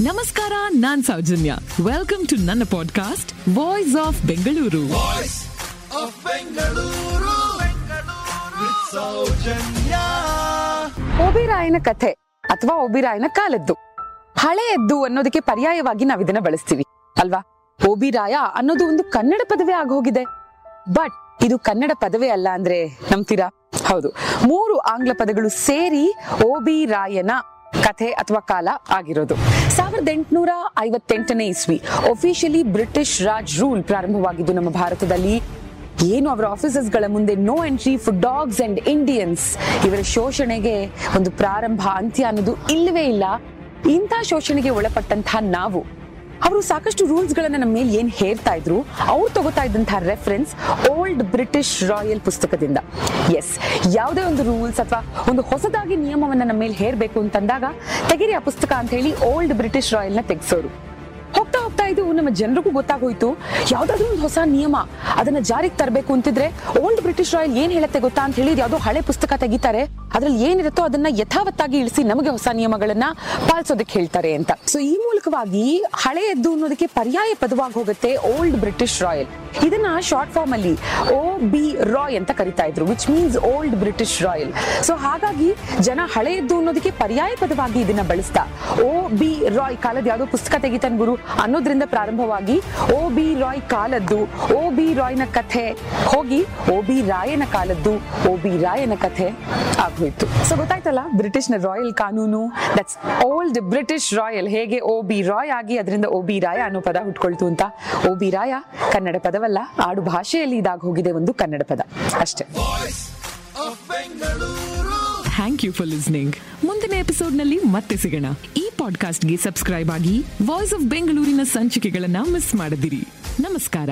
ನಮಸ್ಕಾರ ನಾನ್ Soujanya. Welcome to ನನ್ನ ಪಾಡ್ಕಾಸ್ಟ್ ವಾಯ್ಸ್ ಆಫ್ ಬೆಂಗಳೂರು. ಓಬಿರಾಯನ ಕಥೆ ಅಥವಾ ಓಬಿರಾಯನ ಕಾಲದ್ದು. ಹಳೆಯದ್ದು ಅನ್ನೋದಕ್ಕೆ ಪರ್ಯಾಯವಾಗಿ ನಾವ್ ಇದನ್ನ ಬಳಸ್ತೀವಿ ಅಲ್ವಾ? ಓಬಿರಾಯ ಅನ್ನೋದು ಒಂದು ಕನ್ನಡ ಪದವೇ ಆಗೋಗಿದೆ. ಬಟ್ ಇದು ಕನ್ನಡ ಪದವೇ ಅಲ್ಲ ಅಂದ್ರೆ ನಂಬ್ತೀರಾ? ಹೌದು. ಮೂರು ಆಂಗ್ಲ ಪದಗಳು ಸೇರಿ ಓಬಿರಾಯನ ಕಥೆ ಅಥವಾ ಕಾಲ ಆಗಿರೋದು. ಸಾವಿರದ ಎಂಟುನೂರ ಐವತ್ತೆಂಟನೇ ಇಸ್ವಿ ಒಫಿಷಿಯಲಿ ಬ್ರಿಟಿಷ್ ರಾಜ್ ರೂಲ್ ಪ್ರಾರಂಭವಾಗಿದ್ದು ನಮ್ಮ ಭಾರತದಲ್ಲಿ. ಏನು ಅವರ ಆಫೀಸಸ್ಗಳ ಮುಂದೆ no entry for dogs and Indians ಇವರ ಶೋಷಣೆಗೆ ಒಂದು ಪ್ರಾರಂಭ ಅಂತ್ಯ ಅನ್ನೋದು ಇಲ್ಲವೇ ಇಲ್ಲ. ಇಂಥ ಶೋಷಣೆಗೆ ಒಳಪಟ್ಟಂತಹ ನಾವು ಅವರು ಸಾಕಷ್ಟು ರೂಲ್ಸ್ ಗಳನ್ನ ನಮ್ಮ ಮೇಲೆ ಏನ್ ಹೇರ್ತಾ ಇದ್ರು, ಅವ್ರು ತಗೋತಾ ಇದ್ದಂತಹ ರೆಫರೆನ್ಸ್ ಓಲ್ಡ್ ಬ್ರಿಟಿಷ್ ರಾಯಲ್ ಪುಸ್ತಕದಿಂದ. ಎಸ್ ಯಾವುದೇ ಒಂದು ರೂಲ್ಸ್ ಅಥವಾ ಒಂದು ಹೊಸದಾಗಿ ನಿಯಮವನ್ನ ನಮ್ಮ ಮೇಲೆ ಹೇರ್ಬೇಕು ಅಂತಂದಾಗ, ತೆಗಿರಿ ಆ ಪುಸ್ತಕ ಅಂತ ಹೇಳಿ ಓಲ್ಡ್ ಬ್ರಿಟಿಷ್ ರಾಯಲ್ನ ತೆಗ್ಸೋರು. ಹೋಗ್ತಾ ಹೋಗ್ತಾ ಇದು ನಮ್ಮ ಜನರಿಗೂ ಗೊತ್ತಾಗೋಯ್ತು. ಯಾವ್ದಾದ್ರು ಒಂದು ಹೊಸ ನಿಯಮ ಅದನ್ನ ಜಾರಿಗೆ ತರಬೇಕು ಅಂತಿದ್ರೆ ಓಲ್ಡ್ ಬ್ರಿಟಿಷ್ ರಾಯಲ್ ಏನ್ ಹೇಳುತ್ತೆ ಗೊತ್ತಾ ಅಂತ ಹೇಳಿ ಯಾವ್ದೋ ಹಳೆ ಪುಸ್ತಕ ತೆಗಿತಾರೆ. ಅದ್ರಲ್ಲಿ ಏನಿರುತ್ತೋ ಅದನ್ನ ಯಥಾವತ್ತಾಗಿ ಇಳಿಸಿ ನಮಗೆ ಹೊಸ ನಿಯಮಗಳನ್ನ ಪಾಲಿಸೋದಕ್ಕೆ ಹೇಳ್ತಾರೆ ಅಂತ. ಸೊ ಈ ಮೂಲಕವಾಗಿ ಹಳೆಯದ್ದು ಅನ್ನೋದಕ್ಕೆ ಪರ್ಯಾಯ ಪದವಾಗಿ ಹೋಗುತ್ತೆ ಓಲ್ಡ್ ಬ್ರಿಟಿಷ್ ರಾಯಲ್ ಇದನ್ನ ಶಾರ್ಟ್ ಫಾರ್ಮ್ ಅಲ್ಲಿ ಒ ಬಿ ರಾಯ್ ಅಂತ ಕರಿತಾ ಇದ್ರು which means old British royal so ಹಾಗಾಗಿ ಜನ ಹಳೆಯದ್ದು ಅನ್ನೋದಕ್ಕೆ ಪರ್ಯಾಯ ಪದವಾಗಿ ಇದನ್ನ ಬಳಸ್ತಾ ಓ ಬಿ ರಾಯ್ ಕಾಲದ ಯಾವುದೋ ಪುಸ್ತಕ ತೆಗಿತಾನ್ ಗುರು, ಅನ್ನೋದ್ರಿಂದ ಪ್ರಾರಂಭವಾಗಿ ಓ ಬಿ ರಾಯ್ ಕಾಲದ್ದು ಓ ಬಿ ರಾಯ್ನ ಕಥೆ, ಹೋಗಿ ಓ ಬಿ ರಾಯನ ಕಾಲದ್ದು ಓ ಬಿ ರಾಯನ ಕಥೆ ಆಗೋಯ್ತು ಸೊ ಗೊತ್ತಾಯ್ತಲ್ಲ ಬ್ರಿಟಿಷ್ನ ರಾಯಲ್ ಕಾನೂನು ದಟ್ಸ್ ಓಲ್ಡ್ ಬ್ರಿಟಿಷ್ ರಾಯಲ್ ಹೇಗೆ ಓ ಬಿ ರಾಯ್ ಆಗಿ ಅದರಿಂದ ಓ ಬಿ ರಾಯ ಅನ್ನೋ ಪದ ಹುಟ್ಕೊಳ್ತು ಅಂತ? ಓ ಬಿ ರಾಯ ಕನ್ನಡ ಪದವಲ್ಲ ಆಡು ಭಾಷೆಯಲ್ಲಿ ಇದಾಗ ಹೋಗಿದೆ ಒಂದು ಕನ್ನಡ ಪದ. ಅಷ್ಟೇ. ಥ್ಯಾಂಕ್ ಯು ಫಾರ್ ಲಿಸ್ನಿಂಗ್ ಮುಂದಿನ ಎಪಿಸೋಡ್ನಲ್ಲಿ ಮತ್ತೆ ಸಿಗೋಣ. ಈ ಪಾಡ್ಕಾಸ್ಟ್ಗೆ ಸಬ್ಸ್ಕ್ರೈಬ್ ಆಗಿ ವಾಯ್ಸ್ ಆಫ್ ಬೆಂಗಳೂರಿನ ಸಂಚಿಕೆಗಳನ್ನ ಮಿಸ್ ಮಾಡದಿರಿ. ನಮಸ್ಕಾರ.